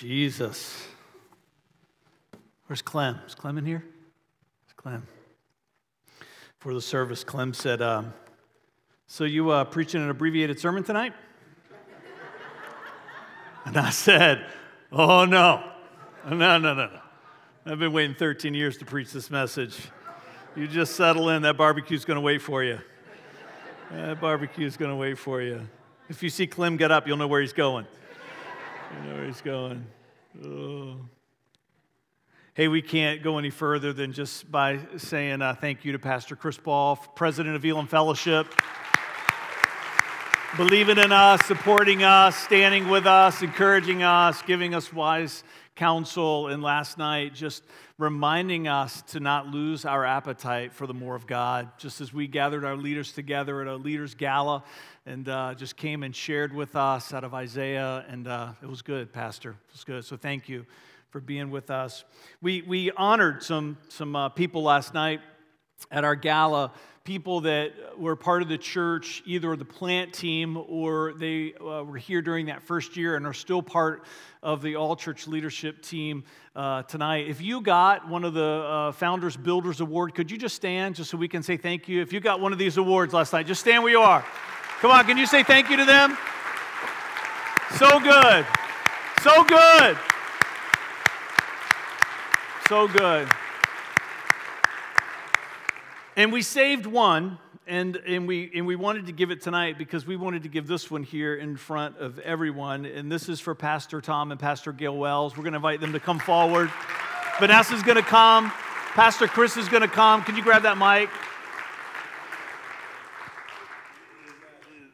Jesus. Where's Clem? Is Clem in here? Is Clem. For the service, Clem said, um, So you uh, preaching an abbreviated sermon tonight? and I said, Oh, no. No, no, no, no. I've been waiting 13 years to preach this message. You just settle in. That barbecue's going to wait for you. That barbecue's going to wait for you. If you see Clem get up, you'll know where he's going. You know where he's going. Oh. Hey, we can't go any further than just by saying uh, thank you to Pastor Chris Ball, president of Elim Fellowship, believing in us, supporting us, standing with us, encouraging us, giving us wise counsel, and last night just reminding us to not lose our appetite for the more of God. Just as we gathered our leaders together at a leaders' gala and uh, just came and shared with us out of Isaiah, and uh, it was good, Pastor. It was good. So thank you for being with us. We, we honored some, some uh, people last night at our gala people that were part of the church, either the plant team or they uh, were here during that first year and are still part of the all church leadership team uh, tonight. If you got one of the uh, Founders Builders Award, could you just stand just so we can say thank you? If you got one of these awards last night, just stand where you are. Come on, can you say thank you to them? So good. So good. So good. And we saved one, and, and, we, and we wanted to give it tonight because we wanted to give this one here in front of everyone. And this is for Pastor Tom and Pastor Gail Wells. We're going to invite them to come forward. Vanessa's going to come. Pastor Chris is going to come. Can you grab that mic?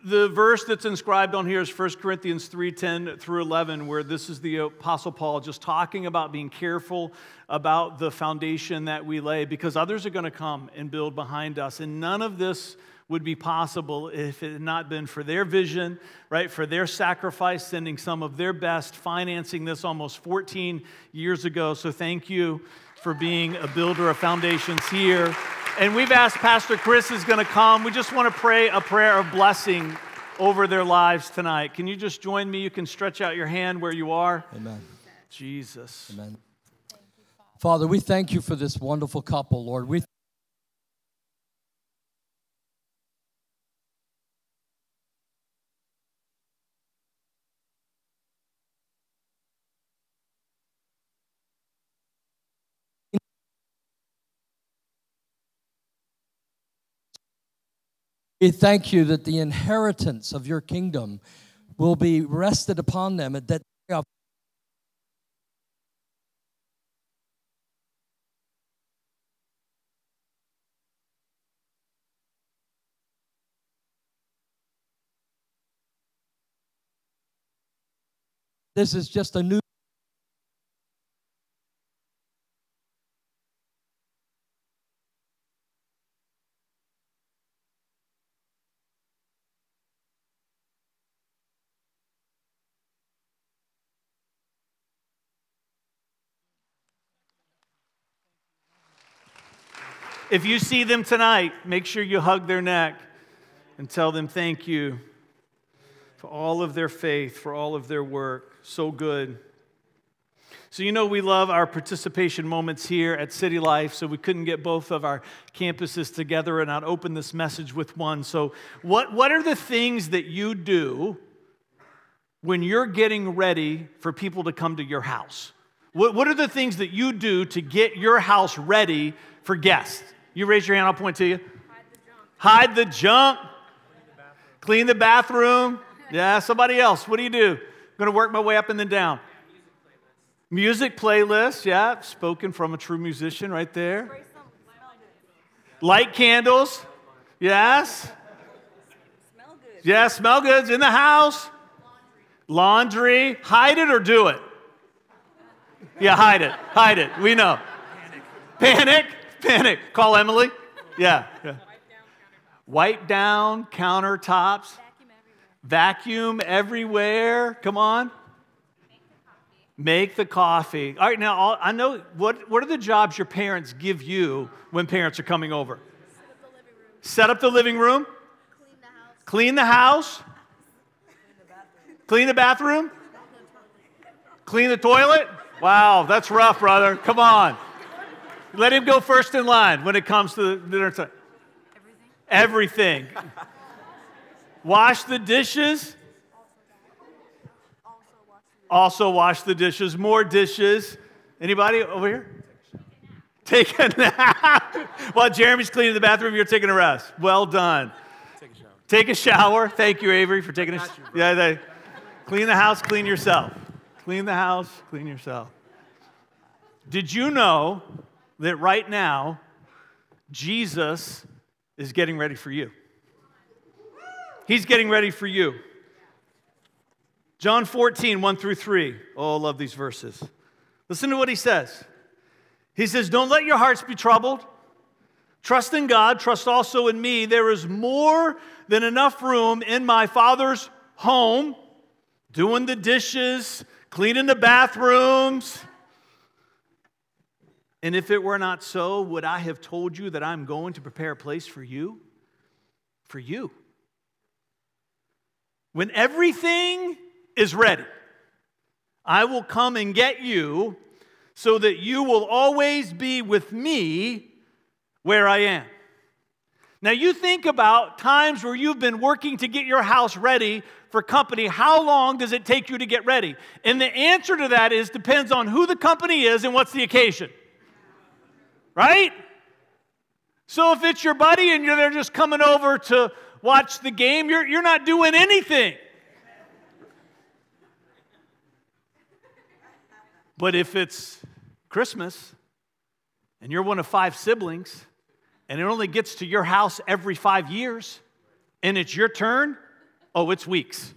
The verse that's inscribed on here is 1 Corinthians 3:10 through 11 where this is the apostle Paul just talking about being careful about the foundation that we lay because others are going to come and build behind us and none of this would be possible if it had not been for their vision, right? For their sacrifice, sending some of their best, financing this almost 14 years ago. So thank you for being a builder of foundations here. And we've asked Pastor Chris is going to come. We just want to pray a prayer of blessing over their lives tonight. Can you just join me? You can stretch out your hand where you are. Amen. Jesus. Amen. Father, we thank you for this wonderful couple, Lord. We We thank you that the inheritance of your kingdom will be rested upon them, and that they are This is just a new If you see them tonight, make sure you hug their neck and tell them thank you for all of their faith, for all of their work. So good. So, you know, we love our participation moments here at City Life, so we couldn't get both of our campuses together and not open this message with one. So, what, what are the things that you do when you're getting ready for people to come to your house? What, what are the things that you do to get your house ready for guests? You raise your hand, I'll point to you. Hide the junk. Hide the junk. Clean the bathroom. Yeah, somebody else. What do you do? I'm going to work my way up and then down. Music playlist, yeah, spoken from a true musician right there. Light candles, yes. Smell good. Yeah, smell goods in the house. Laundry, hide it or do it? Yeah, hide it, hide it. We know. Panic panic. Call Emily. Yeah. yeah. Wipe down countertops. Vacuum everywhere. Come on. Make the coffee. All right, now I know what, what are the jobs your parents give you when parents are coming over? Set up the living room. Clean the house. Clean the bathroom. Clean the toilet? Wow, that's rough, brother. Come on. Let him go first in line when it comes to the dinner time. Everything. Everything. Wash the dishes. Also wash the dishes. More dishes. Anybody over here? Take a nap. While Jeremy's cleaning the bathroom, you're taking a rest. Well done. Take a shower. Take a shower. Thank you, Avery, for taking a shower. Yeah, they, clean the house, clean yourself. Clean the house, clean yourself. Did you know that right now, Jesus is getting ready for you? He's getting ready for you. John 14, 1 through 3. Oh, I love these verses. Listen to what he says. He says, Don't let your hearts be troubled. Trust in God, trust also in me. There is more than enough room in my Father's home, doing the dishes, cleaning the bathrooms. And if it were not so, would I have told you that I'm going to prepare a place for you? For you. When everything is ready, I will come and get you so that you will always be with me where I am. Now, you think about times where you've been working to get your house ready for company. How long does it take you to get ready? And the answer to that is depends on who the company is and what's the occasion. Right? So if it's your buddy and you're there just coming over to watch the game, you're, you're not doing anything. But if it's Christmas and you're one of five siblings and it only gets to your house every five years and it's your turn, oh, it's weeks.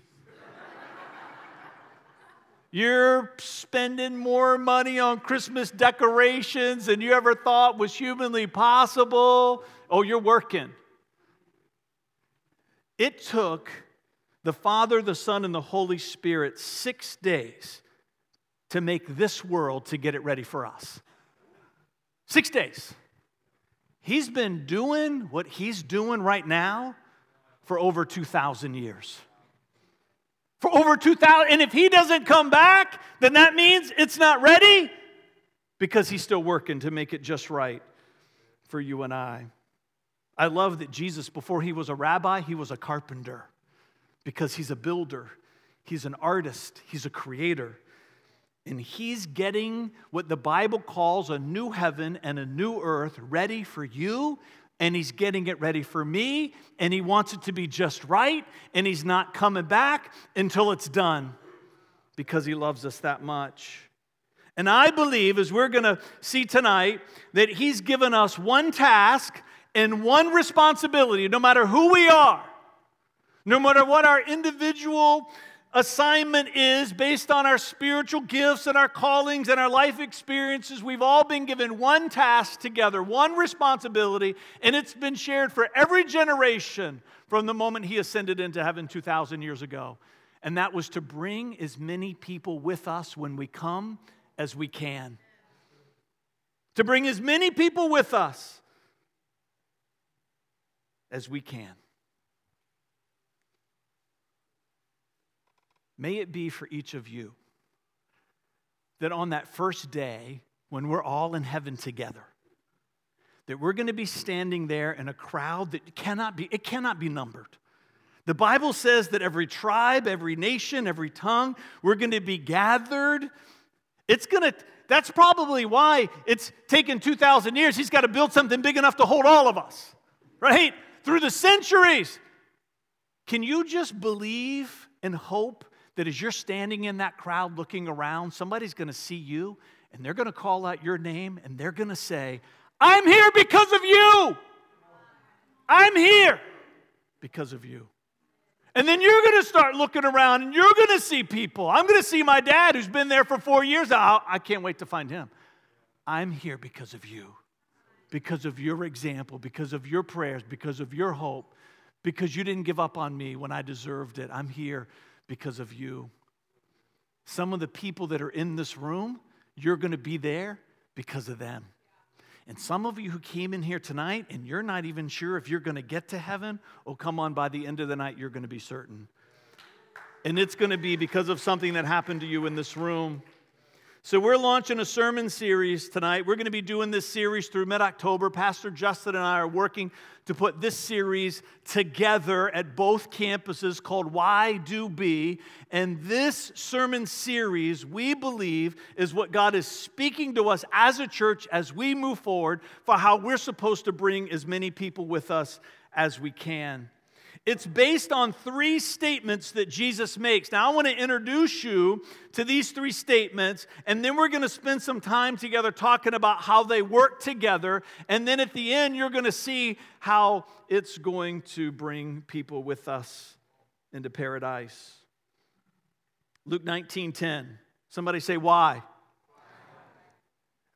You're spending more money on Christmas decorations than you ever thought was humanly possible. Oh, you're working. It took the Father, the Son, and the Holy Spirit six days to make this world to get it ready for us. Six days. He's been doing what he's doing right now for over 2,000 years. For over 2,000. And if he doesn't come back, then that means it's not ready because he's still working to make it just right for you and I. I love that Jesus, before he was a rabbi, he was a carpenter because he's a builder, he's an artist, he's a creator. And he's getting what the Bible calls a new heaven and a new earth ready for you. And he's getting it ready for me. And he wants it to be just right. And he's not coming back until it's done because he loves us that much. And I believe, as we're to see tonight, that he's given us one task and one responsibility, no matter who we are, no matter what our individual assignment is based on our spiritual gifts and our callings and our life experiences. We've all been given one task together, one responsibility, and it's been shared for every generation from the moment he ascended into heaven 2,000 years ago. And that was to bring as many people with us when we come as we can. To bring as many people with us as we can. May it be for each of you that on that first day, when we're all in heaven together, that we're going to be standing there in a crowd that cannot be, it cannot be numbered. The Bible says that every tribe, every nation, every tongue, we're going to be gathered. It's going to, that's probably why it's taken 2,000 years. He's got to build something big enough to hold all of us, right? Through the centuries. Can you just believe and hope that as you're standing in that crowd looking around, somebody's going to see you and they're going to call out your name and they're going to say, I'm here because of you. I'm here because of you. And then you're going to start looking around and you're going to see people. I'm going to see my dad who's been there for four years. I, I can't wait to find him. I'm here because of you, because of your example, because of your prayers, because of your hope, because you didn't give up on me when I deserved it. I'm here because of you. Some of the people that are in this room, you're going to be there because of them. And some of you who came in here tonight and you're not even sure if you're going to get to heaven, oh, come on, by the end of the night, you're going to be certain. And it's going to be because of something that happened to you in this room. So, we're launching a sermon series tonight. We're going to be doing this series through mid October. Pastor Justin and I are working to put this series together at both campuses called Why Do Be. And this sermon series, we believe, is what God is speaking to us as a church as we move forward for how we're supposed to bring as many people with us as we can. It's based on three statements that Jesus makes. Now, I want to introduce you to these three statements, and then we're going to spend some time together talking about how they work together. And then at the end, you're going to see how it's going to bring people with us into paradise. Luke 19:10. Somebody say why?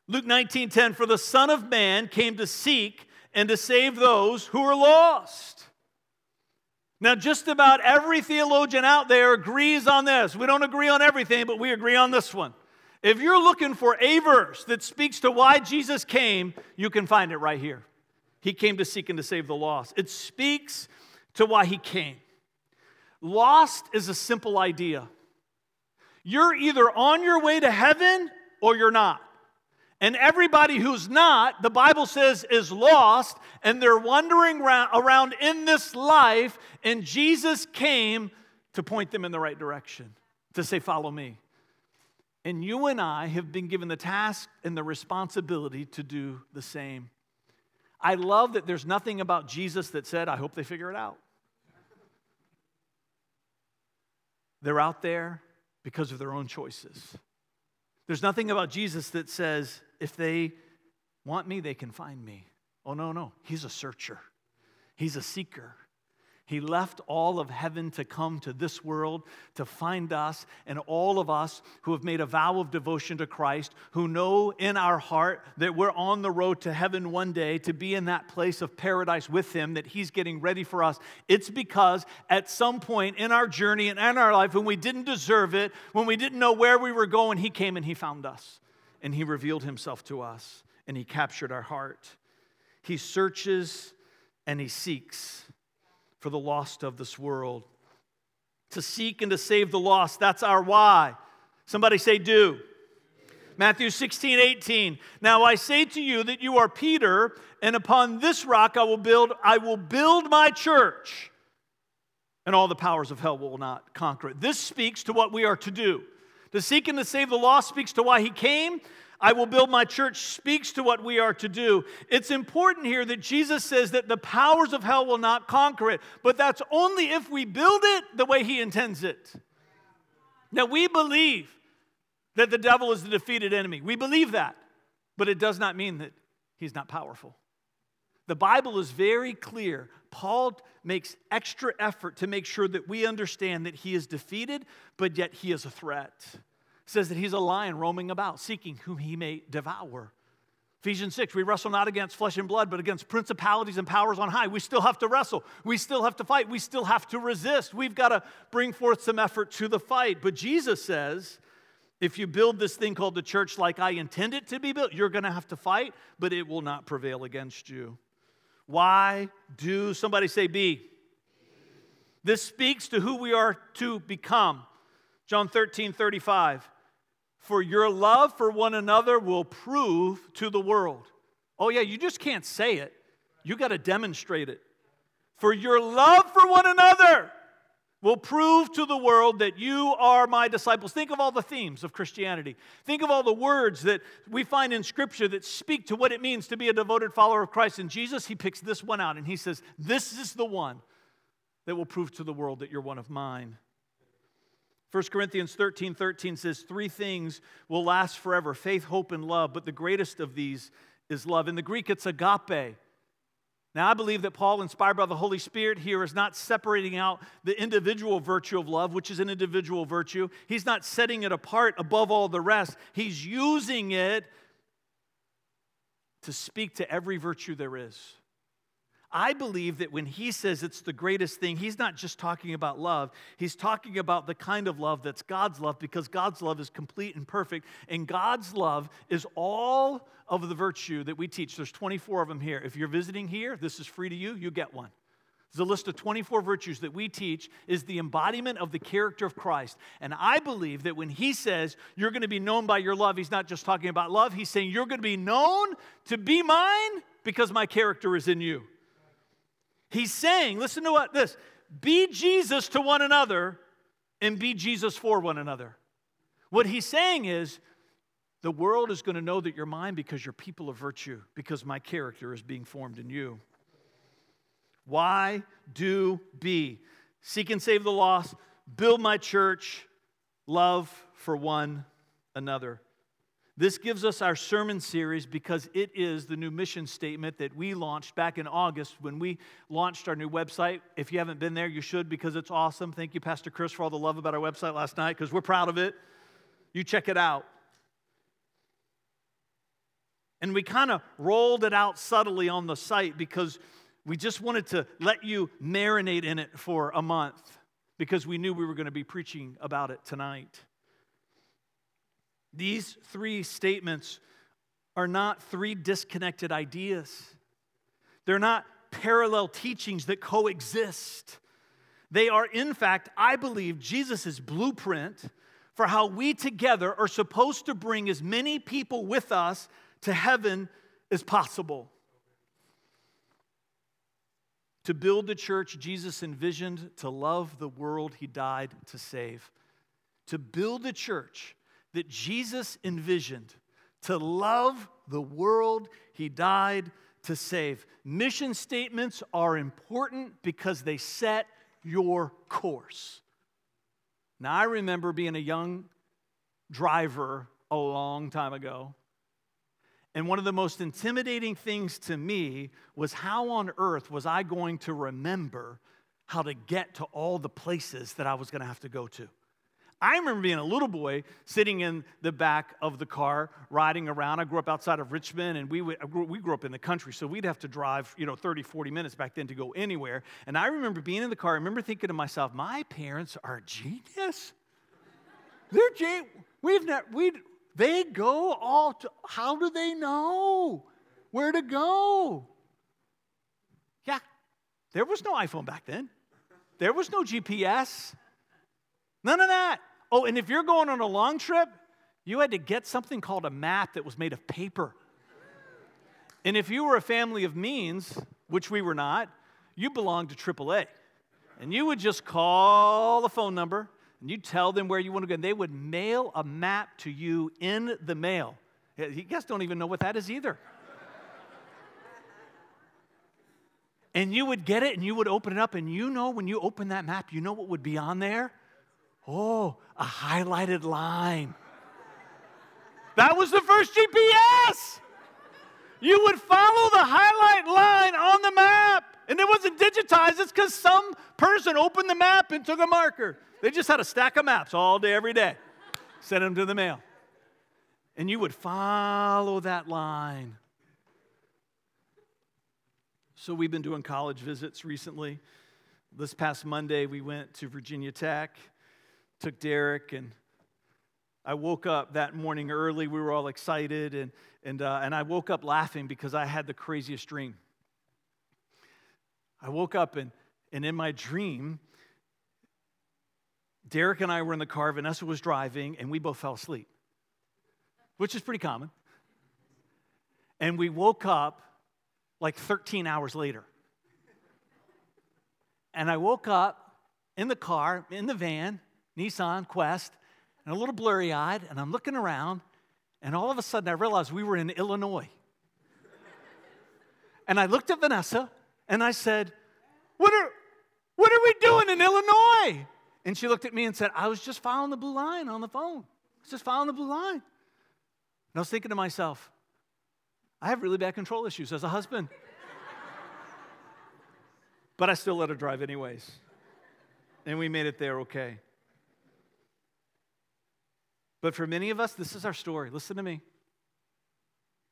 Luke 19:10 for the son of man came to seek and to save those who are lost. Now, just about every theologian out there agrees on this. We don't agree on everything, but we agree on this one. If you're looking for a verse that speaks to why Jesus came, you can find it right here. He came to seek and to save the lost. It speaks to why he came. Lost is a simple idea. You're either on your way to heaven or you're not. And everybody who's not, the Bible says, is lost and they're wandering around in this life. And Jesus came to point them in the right direction, to say, Follow me. And you and I have been given the task and the responsibility to do the same. I love that there's nothing about Jesus that said, I hope they figure it out. They're out there because of their own choices. There's nothing about Jesus that says, if they want me, they can find me. Oh, no, no. He's a searcher, he's a seeker. He left all of heaven to come to this world to find us and all of us who have made a vow of devotion to Christ, who know in our heart that we're on the road to heaven one day to be in that place of paradise with Him, that He's getting ready for us. It's because at some point in our journey and in our life, when we didn't deserve it, when we didn't know where we were going, He came and He found us and He revealed Himself to us and He captured our heart. He searches and He seeks for the lost of this world. To seek and to save the lost, that's our why. Somebody say, do. Matthew 16, 18. Now I say to you that you are Peter, and upon this rock I will build, I will build my church, and all the powers of hell will not conquer it. This speaks to what we are to do. To seek and to save the lost speaks to why he came, I will build my church speaks to what we are to do. It's important here that Jesus says that the powers of hell will not conquer it, but that's only if we build it the way he intends it. Now, we believe that the devil is the defeated enemy. We believe that, but it does not mean that he's not powerful. The Bible is very clear. Paul makes extra effort to make sure that we understand that he is defeated, but yet he is a threat says that he's a lion roaming about, seeking whom he may devour. Ephesians 6, we wrestle not against flesh and blood, but against principalities and powers on high. We still have to wrestle. We still have to fight. We still have to resist. We've got to bring forth some effort to the fight. But Jesus says, if you build this thing called the church like I intend it to be built, you're going to have to fight, but it will not prevail against you. Why do somebody say be? This speaks to who we are to become. John 13, 35 for your love for one another will prove to the world. Oh, yeah, you just can't say it, you got to demonstrate it. For your love for one another will prove to the world that you are my disciples. Think of all the themes of Christianity. Think of all the words that we find in Scripture that speak to what it means to be a devoted follower of Christ. And Jesus, he picks this one out and he says, This is the one that will prove to the world that you're one of mine. 1 Corinthians 13 13 says, Three things will last forever faith, hope, and love, but the greatest of these is love. In the Greek, it's agape. Now, I believe that Paul, inspired by the Holy Spirit, here is not separating out the individual virtue of love, which is an individual virtue. He's not setting it apart above all the rest. He's using it to speak to every virtue there is. I believe that when he says it's the greatest thing, he's not just talking about love. He's talking about the kind of love that's God's love because God's love is complete and perfect. And God's love is all of the virtue that we teach. There's 24 of them here. If you're visiting here, this is free to you, you get one. The list of 24 virtues that we teach is the embodiment of the character of Christ. And I believe that when he says you're going to be known by your love, he's not just talking about love, he's saying you're going to be known to be mine because my character is in you. He's saying, listen to what this be Jesus to one another and be Jesus for one another. What he's saying is, the world is going to know that you're mine because you're people of virtue, because my character is being formed in you. Why do be? Seek and save the lost, build my church, love for one another. This gives us our sermon series because it is the new mission statement that we launched back in August when we launched our new website. If you haven't been there, you should because it's awesome. Thank you, Pastor Chris, for all the love about our website last night because we're proud of it. You check it out. And we kind of rolled it out subtly on the site because we just wanted to let you marinate in it for a month because we knew we were going to be preaching about it tonight. These three statements are not three disconnected ideas. They're not parallel teachings that coexist. They are, in fact, I believe, Jesus' blueprint for how we together are supposed to bring as many people with us to heaven as possible. To build the church Jesus envisioned to love the world he died to save. To build a church that Jesus envisioned to love the world he died to save. Mission statements are important because they set your course. Now, I remember being a young driver a long time ago. And one of the most intimidating things to me was how on earth was I going to remember how to get to all the places that I was going to have to go to? I remember being a little boy sitting in the back of the car riding around. I grew up outside of Richmond and we, would, grew, we grew up in the country, so we'd have to drive, you know, 30, 40 minutes back then to go anywhere. And I remember being in the car, I remember thinking to myself, my parents are genius. They're genius. We've never, we they go all to, how do they know where to go? Yeah, there was no iPhone back then. There was no GPS. None of that. Oh, and if you're going on a long trip, you had to get something called a map that was made of paper. And if you were a family of means, which we were not, you belonged to AAA. And you would just call the phone number and you tell them where you want to go. And they would mail a map to you in the mail. You guys don't even know what that is either. and you would get it and you would open it up, and you know when you open that map, you know what would be on there? Oh, a highlighted line. That was the first GPS. You would follow the highlight line on the map. And it wasn't digitized, it's because some person opened the map and took a marker. They just had a stack of maps all day, every day, sent them to the mail. And you would follow that line. So we've been doing college visits recently. This past Monday, we went to Virginia Tech took Derek, and I woke up that morning early. We were all excited, and, and, uh, and I woke up laughing because I had the craziest dream. I woke up, and, and in my dream, Derek and I were in the car, Vanessa was driving, and we both fell asleep, which is pretty common. And we woke up like 13 hours later. And I woke up in the car, in the van, Nissan Quest, and a little blurry eyed, and I'm looking around, and all of a sudden I realized we were in Illinois. and I looked at Vanessa and I said, What are, what are we doing in Illinois? And she looked at me and said, I was just following the blue line on the phone. I was just following the blue line. And I was thinking to myself, I have really bad control issues as a husband. but I still let her drive anyways. And we made it there okay. But for many of us, this is our story. Listen to me.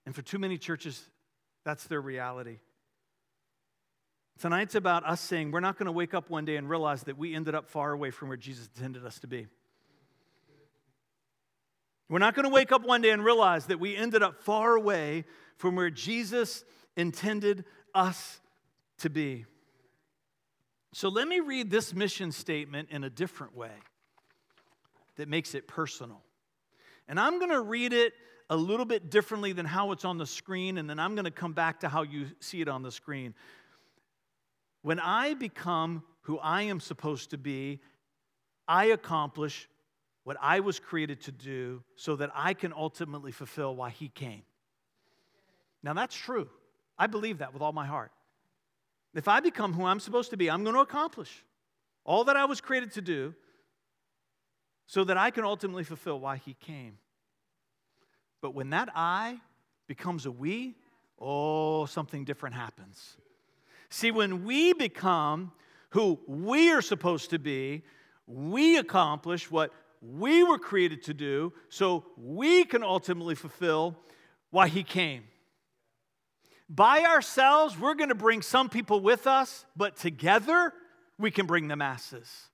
And for too many churches, that's their reality. Tonight's about us saying we're not going to wake up one day and realize that we ended up far away from where Jesus intended us to be. We're not going to wake up one day and realize that we ended up far away from where Jesus intended us to be. So let me read this mission statement in a different way that makes it personal. And I'm going to read it a little bit differently than how it's on the screen, and then I'm going to come back to how you see it on the screen. When I become who I am supposed to be, I accomplish what I was created to do so that I can ultimately fulfill why He came. Now, that's true. I believe that with all my heart. If I become who I'm supposed to be, I'm going to accomplish all that I was created to do so that I can ultimately fulfill why He came. But when that I becomes a we, oh, something different happens. See, when we become who we are supposed to be, we accomplish what we were created to do so we can ultimately fulfill why He came. By ourselves, we're going to bring some people with us, but together, we can bring the masses.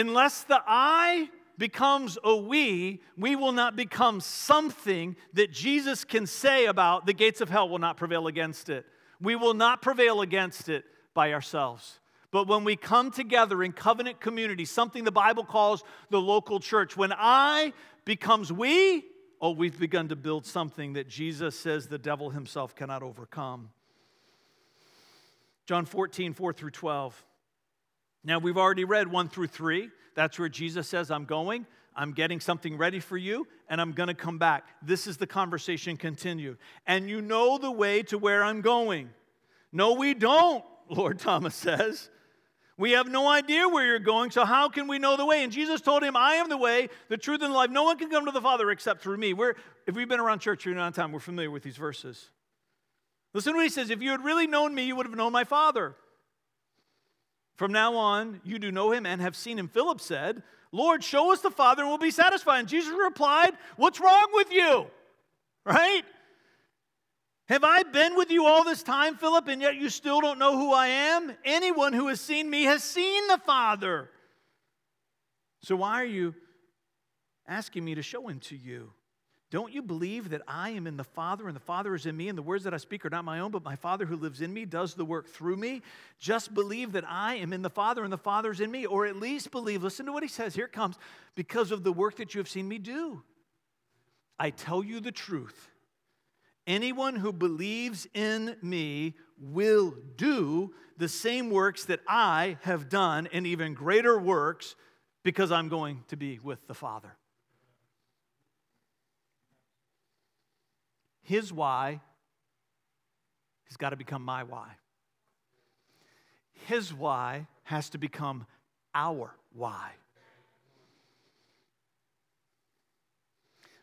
Unless the I becomes a we, we will not become something that Jesus can say about the gates of hell will not prevail against it. We will not prevail against it by ourselves. But when we come together in covenant community, something the Bible calls the local church, when I becomes we, oh, we've begun to build something that Jesus says the devil himself cannot overcome. John 14, 4 through 12. Now, we've already read 1 through 3. That's where Jesus says, I'm going, I'm getting something ready for you, and I'm going to come back. This is the conversation continue. And you know the way to where I'm going. No, we don't, Lord Thomas says. We have no idea where you're going, so how can we know the way? And Jesus told him, I am the way, the truth, and the life. No one can come to the Father except through me. We're, if we've been around church for a long time, we're familiar with these verses. Listen to what he says If you had really known me, you would have known my Father. From now on, you do know him and have seen him. Philip said, Lord, show us the Father and we'll be satisfied. And Jesus replied, What's wrong with you? Right? Have I been with you all this time, Philip, and yet you still don't know who I am? Anyone who has seen me has seen the Father. So why are you asking me to show him to you? Don't you believe that I am in the Father and the Father is in me, and the words that I speak are not my own, but my Father who lives in me does the work through me? Just believe that I am in the Father and the Father is in me, or at least believe, listen to what he says, here it comes, because of the work that you have seen me do. I tell you the truth. Anyone who believes in me will do the same works that I have done, and even greater works, because I'm going to be with the Father. His why has got to become my why. His why has to become our why.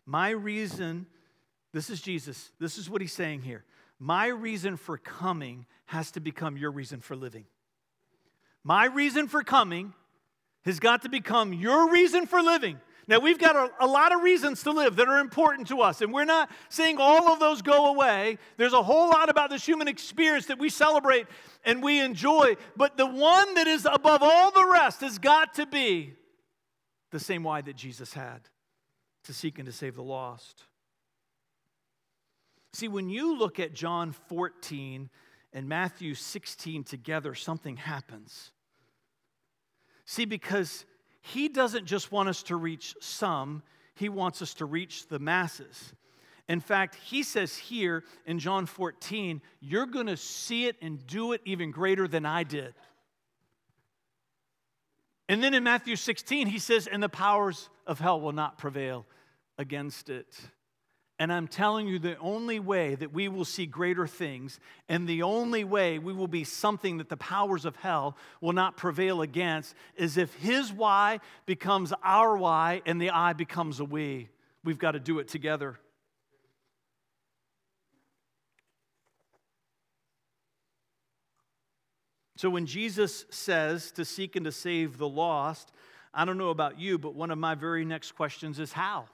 My reason this is Jesus. This is what he's saying here. My reason for coming has to become your reason for living. My reason for coming has got to become your reason for living. Now, we've got a, a, lot of reasons to live that are important to us, and we're not saying all of those go away. There's a whole lot about this human experience that we celebrate and we enjoy, but the one that is above all the rest has got to be the same why that Jesus had to seek and to save the lost. See, when you look at John 14 and Matthew 16 together, something happens. See, because he doesn't just want us to reach some, he wants us to reach the masses. In fact, he says here in John 14, you're going to see it and do it even greater than I did. And then in Matthew 16, he says, and the powers of hell will not prevail against it. And I'm telling you, the only way that we will see greater things, and the only way we will be something that the powers of hell will not prevail against, is if His why becomes our why and the I becomes a we. We've got to do it together. So when Jesus says to seek and to save the lost, I don't know about you, but one of my very next questions is how?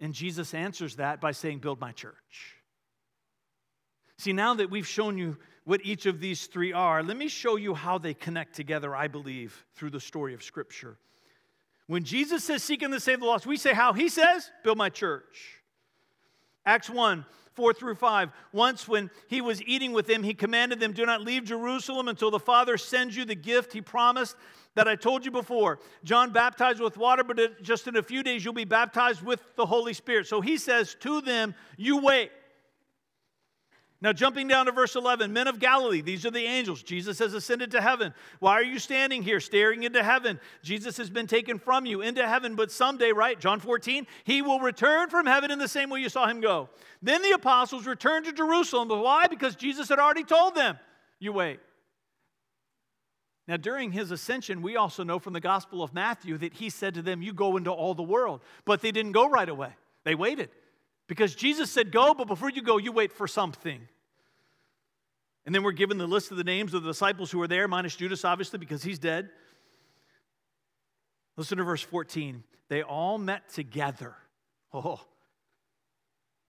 And Jesus answers that by saying, Build my church. See, now that we've shown you what each of these three are, let me show you how they connect together, I believe, through the story of Scripture. When Jesus says, Seek and to save the lost, we say how? He says, Build my church. Acts 1 4 through 5. Once, when he was eating with them, he commanded them, Do not leave Jerusalem until the Father sends you the gift he promised that I told you before. John baptized with water, but just in a few days you'll be baptized with the Holy Spirit. So he says to them, You wait. Now, jumping down to verse 11, men of Galilee, these are the angels. Jesus has ascended to heaven. Why are you standing here staring into heaven? Jesus has been taken from you into heaven, but someday, right? John 14, he will return from heaven in the same way you saw him go. Then the apostles returned to Jerusalem. But why? Because Jesus had already told them, You wait. Now, during his ascension, we also know from the Gospel of Matthew that he said to them, You go into all the world. But they didn't go right away, they waited. Because Jesus said, Go, but before you go, you wait for something. And then we're given the list of the names of the disciples who were there, minus Judas, obviously, because he's dead. Listen to verse 14. They all met together. Oh.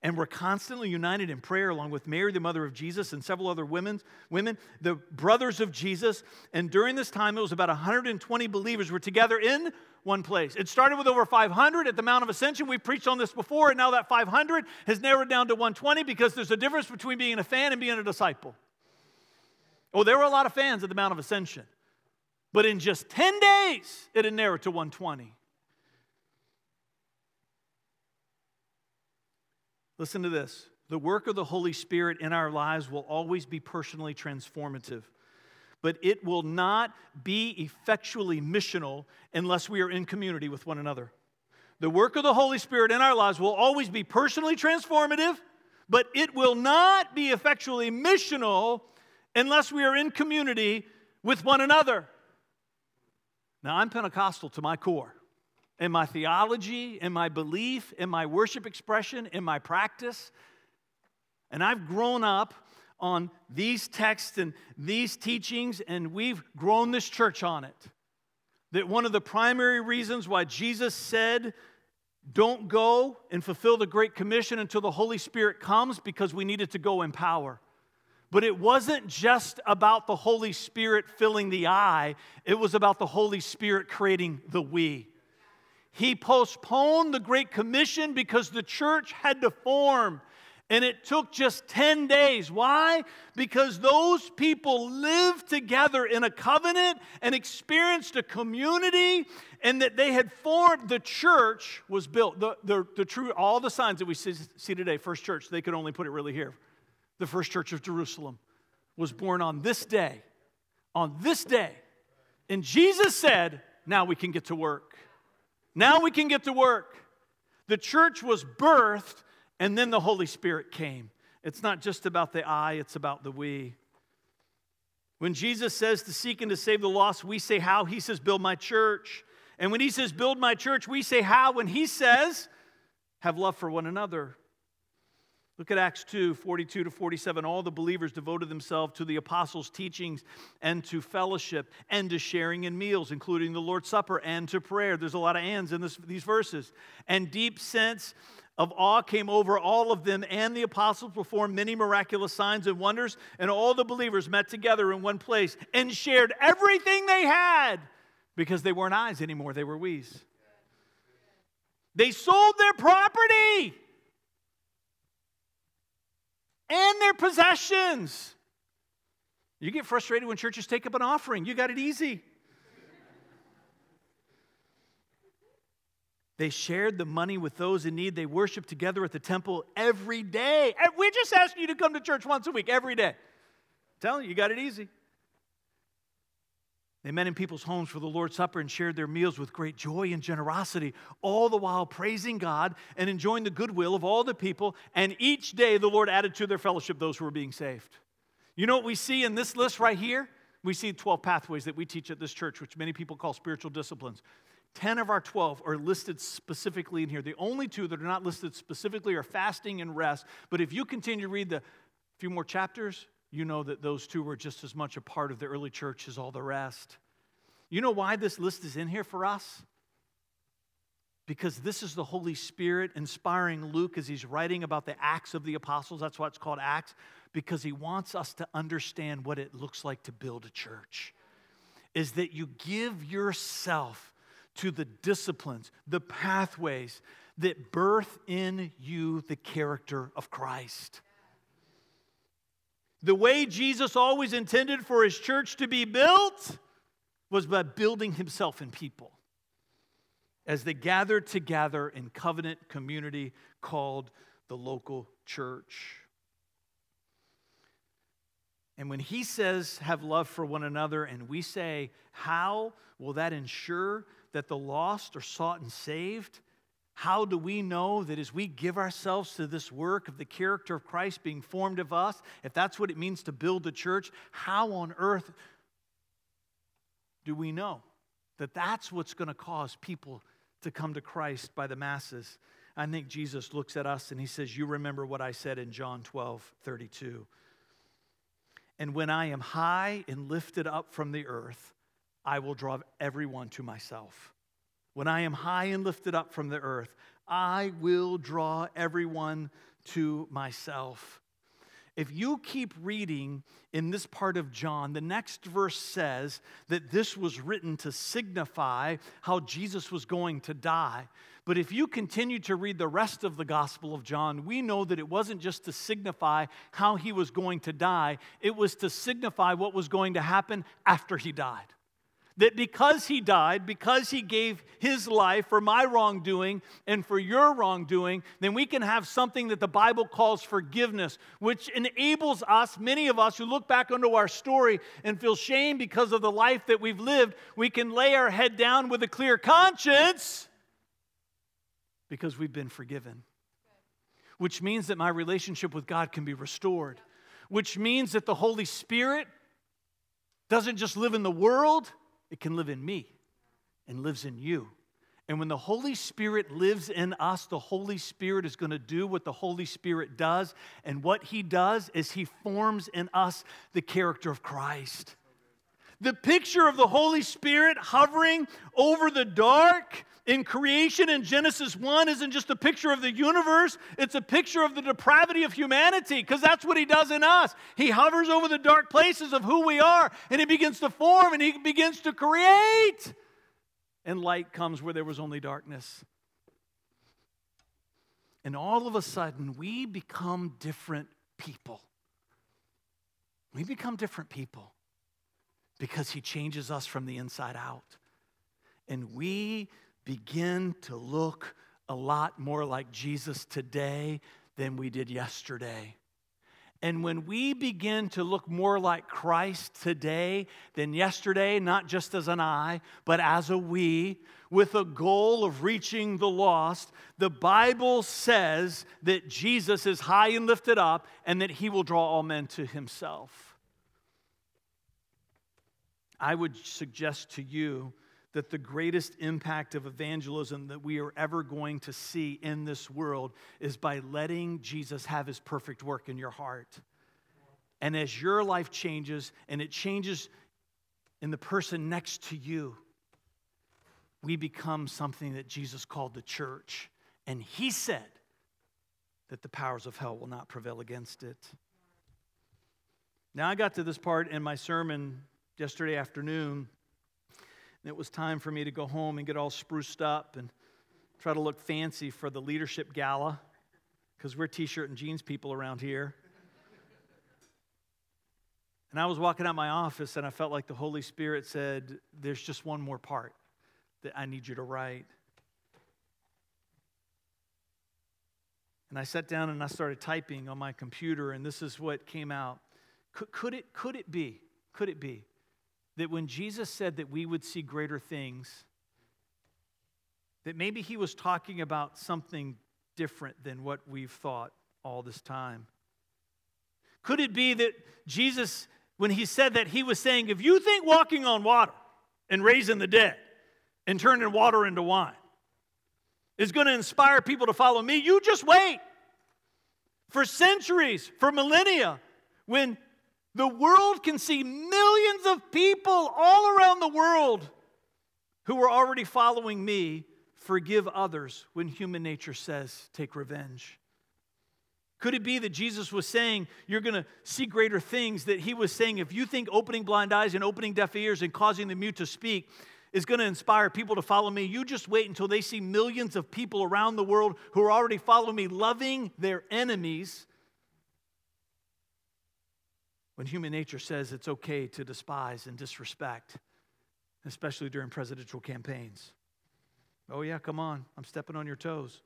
And were constantly united in prayer, along with Mary, the mother of Jesus, and several other women, women, the brothers of Jesus. And during this time, it was about 120 believers were together in one place. It started with over 500 at the Mount of Ascension. We've preached on this before, and now that 500 has narrowed down to 120 because there's a difference between being a fan and being a disciple. Oh, there were a lot of fans at the Mount of Ascension. But in just 10 days, it had narrowed to 120. Listen to this. The work of the Holy Spirit in our lives will always be personally transformative, but it will not be effectually missional unless we are in community with one another. The work of the Holy Spirit in our lives will always be personally transformative, but it will not be effectually missional unless we are in community with one another. Now, I'm Pentecostal to my core. In my theology, in my belief, in my worship expression, in my practice. And I've grown up on these texts and these teachings, and we've grown this church on it. That one of the primary reasons why Jesus said, Don't go and fulfill the Great Commission until the Holy Spirit comes, because we needed to go in power. But it wasn't just about the Holy Spirit filling the I, it was about the Holy Spirit creating the we. He postponed the Great Commission because the church had to form. And it took just 10 days. Why? Because those people lived together in a covenant and experienced a community, and that they had formed, the church was built. The, the, the true, all the signs that we see, see today, First Church, they could only put it really here the first church of Jerusalem, was born on this day. On this day. And Jesus said, Now we can get to work. Now we can get to work. The church was birthed, and then the Holy Spirit came. It's not just about the I, it's about the we. When Jesus says to seek and to save the lost, we say how. He says, Build my church. And when he says, Build my church, we say how. When he says, Have love for one another. Look at Acts 2 42 to 47. All the believers devoted themselves to the apostles' teachings and to fellowship and to sharing in meals, including the Lord's Supper and to prayer. There's a lot of ands in this, these verses. And deep sense of awe came over all of them, and the apostles performed many miraculous signs and wonders. And all the believers met together in one place and shared everything they had because they weren't eyes anymore, they were we's. They sold their property and their possessions. You get frustrated when churches take up an offering. You got it easy. They shared the money with those in need. They worshiped together at the temple every day. We're just asking you to come to church once a week, every day. I'm telling you, you got it easy. They met in people's homes for the Lord's Supper and shared their meals with great joy and generosity, all the while praising God and enjoying the goodwill of all the people. And each day the Lord added to their fellowship those who were being saved. You know what we see in this list right here? We see 12 pathways that we teach at this church, which many people call spiritual disciplines. 10 of our 12 are listed specifically in here. The only two that are not listed specifically are fasting and rest. But if you continue to read the few more chapters, you know that those two were just as much a part of the early church as all the rest. You know why this list is in here for us? Because this is the Holy Spirit inspiring Luke as he's writing about the Acts of the Apostles. That's why it's called Acts, because he wants us to understand what it looks like to build a church. Is that you give yourself to the disciplines, the pathways that birth in you the character of Christ. The way Jesus always intended for his church to be built was by building himself in people as they gathered together in covenant community called the local church. And when he says, have love for one another, and we say, how will that ensure that the lost are sought and saved? How do we know that as we give ourselves to this work of the character of Christ being formed of us, if that's what it means to build the church, how on earth do we know that that's what's going to cause people to come to Christ by the masses? I think Jesus looks at us and he says, You remember what I said in John 12 32. And when I am high and lifted up from the earth, I will draw everyone to myself. When I am high and lifted up from the earth, I will draw everyone to myself. If you keep reading in this part of John, the next verse says that this was written to signify how Jesus was going to die. But if you continue to read the rest of the Gospel of John, we know that it wasn't just to signify how he was going to die, it was to signify what was going to happen after he died. That because he died, because he gave his life for my wrongdoing and for your wrongdoing, then we can have something that the Bible calls forgiveness, which enables us, many of us who look back onto our story and feel shame because of the life that we've lived, we can lay our head down with a clear conscience because we've been forgiven. Which means that my relationship with God can be restored. Which means that the Holy Spirit doesn't just live in the world, it can live in me and lives in you. And when the Holy Spirit lives in us, the Holy Spirit is going to do what the Holy Spirit does. And what He does is He forms in us the character of Christ. The picture of the Holy Spirit hovering over the dark in creation in Genesis 1 isn't just a picture of the universe, it's a picture of the depravity of humanity because that's what he does in us. He hovers over the dark places of who we are and he begins to form and he begins to create. And light comes where there was only darkness. And all of a sudden, we become different people. We become different people because he changes us from the inside out. And we begin to look a lot more like Jesus today than we did yesterday. And when we begin to look more like Christ today than yesterday, not just as an I, but as a we, with a goal of reaching the lost, the Bible says that Jesus is high and lifted up and that he will draw all men to himself. I would suggest to you that the greatest impact of evangelism that we are ever going to see in this world is by letting Jesus have his perfect work in your heart. And as your life changes and it changes in the person next to you, we become something that Jesus called the church. And he said that the powers of hell will not prevail against it. Now, I got to this part in my sermon yesterday afternoon And it was time for me to go home and get all spruced up and try to look fancy for the leadership gala because we're t shirt and jeans people around here. And I was walking out my office and I felt like the Holy Spirit said, There's just one more part that I need you to write. And I sat down and I started typing on my computer, and this is what came out. Could, could, it, could it be? Could it be that when Jesus said that we would see greater things, that maybe he was talking about something different than what we've thought all this time? Could it be that Jesus, when he said that, he was saying, if you think walking on water and raising the dead and turning water into wine is going to inspire people to follow me, you just wait. For centuries, for millennia, when the world can see millions of people all around the world who are already following me forgive others when human nature says, take revenge. Could it be that Jesus was saying, You're going to see greater things? That he was saying, If you think opening blind eyes and opening deaf ears and causing the mute to speak is going to inspire people to follow me. You just wait until they see millions of people around the world who are already following me, loving their enemies. When human nature says it's okay to despise and disrespect, especially during presidential campaigns. Oh, yeah, come on, I'm stepping on your toes.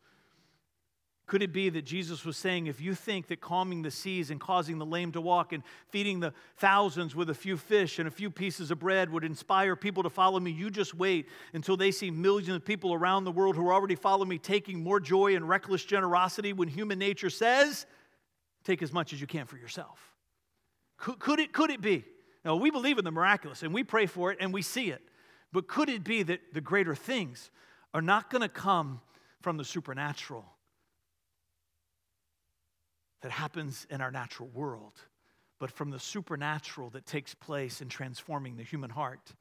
Could it be that Jesus was saying, if you think that calming the seas and causing the lame to walk and feeding the thousands with a few fish and a few pieces of bread would inspire people to follow me, you just wait until they see millions of people around the world who are already follow me taking more joy and reckless generosity when human nature says, take as much as you can for yourself? Could, could, it, could it be? Now, we believe in the miraculous and we pray for it and we see it. But could it be that the greater things are not going to come from the supernatural? that happens in our natural world, but from the supernatural that takes place in transforming the human heart.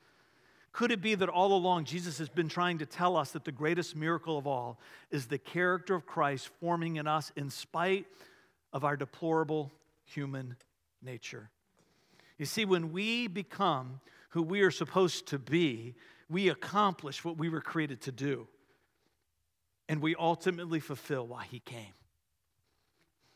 Could it be that all along Jesus has been trying to tell us that the greatest miracle of all is the character of Christ forming in us in spite of our deplorable human nature? You see, when we become who we are supposed to be, we accomplish what we were created to do. And we ultimately fulfill why he came.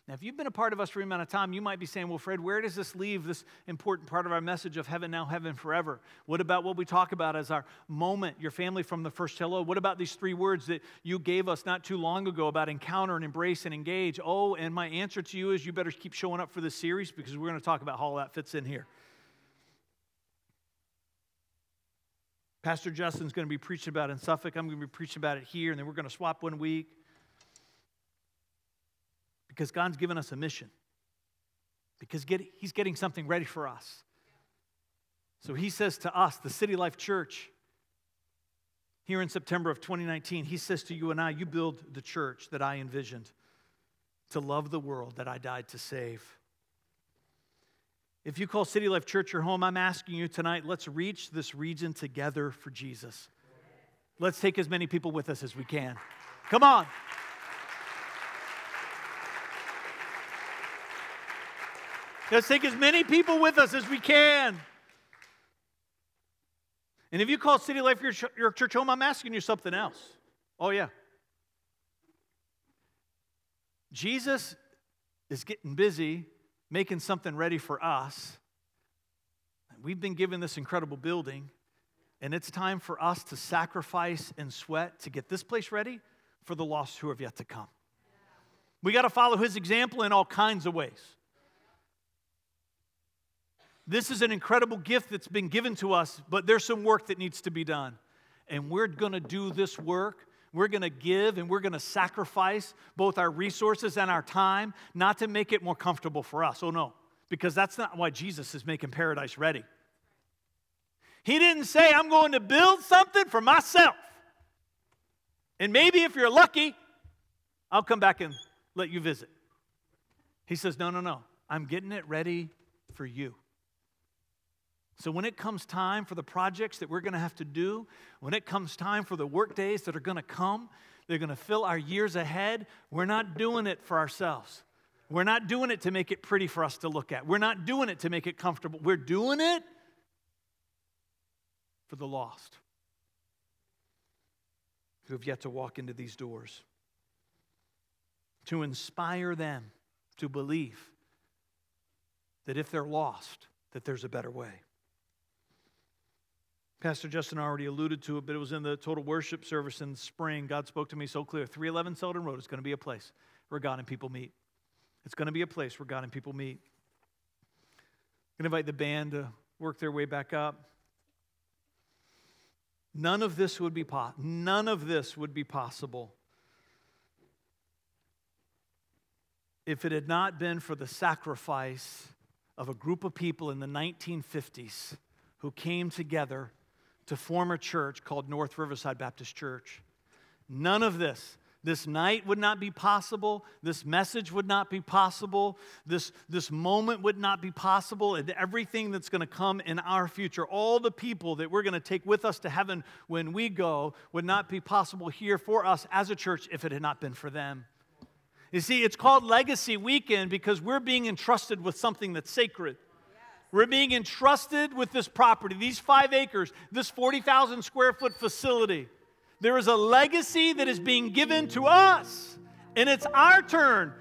Now, if you've been a part of us for a amount of time, you might be saying, well, Fred, where does this leave this important part of our message of heaven now, heaven forever? What about what we talk about as our moment, your family from the first hello? What about these three words that you gave us not too long ago about encounter and embrace and engage? Oh, and my answer to you is you better keep showing up for this series because we're going to talk about how all that fits in here. Pastor Justin's going to be preaching about it in Suffolk. I'm going to be preaching about it here, and then we're going to swap one week because God's given us a mission, because get, He's getting something ready for us. So He says to us, the City Life Church, here in September of 2019, He says to you and I, You build the church that I envisioned to love the world that I died to save. If you call City Life Church your home, I'm asking you tonight, let's reach this region together for Jesus. Let's take as many people with us as we can. Come on. Let's take as many people with us as we can. And if you call City Life your, your church home, I'm asking you something else. Oh, yeah. Jesus is getting busy making something ready for us. We've been given this incredible building, and it's time for us to sacrifice and sweat to get this place ready for the lost who have yet to come. We got to follow his example in all kinds of ways. This is an incredible gift that's been given to us, but there's some work that needs to be done. And we're going to do this work. We're going to give and we're going to sacrifice both our resources and our time, not to make it more comfortable for us. Oh, no, because that's not why Jesus is making paradise ready. He didn't say, I'm going to build something for myself. And maybe if you're lucky, I'll come back and let you visit. He says, No, no, no. I'm getting it ready for you. So, when it comes time for the projects that we're going to have to do, when it comes time for the work days that are going to come, they're going to fill our years ahead, we're not doing it for ourselves. We're not doing it to make it pretty for us to look at. We're not doing it to make it comfortable. We're doing it for the lost who have yet to walk into these doors, to inspire them to believe that if they're lost, that there's a better way. Pastor Justin already alluded to it, but it was in the total worship service in spring. God spoke to me so clear. 311 Selden Road is going to be a place where God and people meet. It's going to be a place where God and people meet. I'm going to invite the band to work their way back up. None of this would be po- none of this would be possible if it had not been for the sacrifice of a group of people in the 1950s who came together to form a church called North Riverside Baptist Church. None of this. This night would not be possible. This message would not be possible. This, this moment would not be possible. And everything that's going to come in our future, all the people that we're going to take with us to heaven when we go, would not be possible here for us as a church if it had not been for them. You see, it's called Legacy Weekend because we're being entrusted with something that's sacred. We're being entrusted with this property, these five acres, this 40,000 square foot facility. There is a legacy that is being given to us, and it's our turn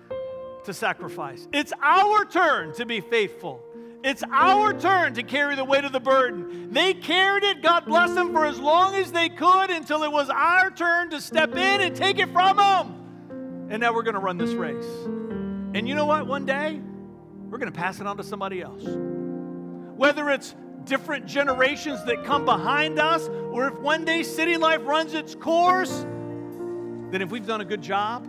to sacrifice. It's our turn to be faithful. It's our turn to carry the weight of the burden. They carried it, God bless them, for as long as they could until it was our turn to step in and take it from them. And now we're going to run this race. And you know what? One day, we're going to pass it on to somebody else. Whether it's different generations that come behind us, or if one day city life runs its course, then if we've done a good job,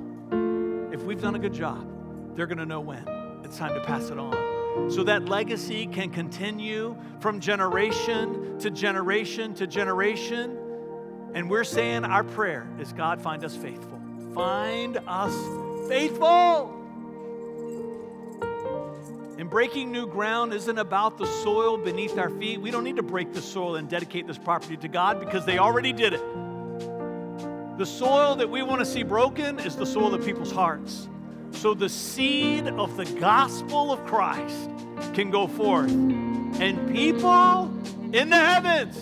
if we've done a good job, they're going to know when it's time to pass it on. So that legacy can continue from generation to generation to generation. And we're saying our prayer is God, find us faithful. Find us faithful. And breaking new ground isn't about the soil beneath our feet. We don't need to break the soil and dedicate this property to God because they already did it. The soil that we want to see broken is the soil of people's hearts. So the seed of the gospel of Christ can go forth. And people in the heavens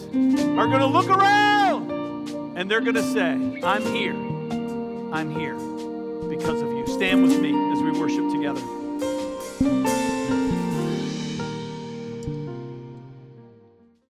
are going to look around and they're going to say, I'm here. I'm here because of you. Stand with me as we worship together.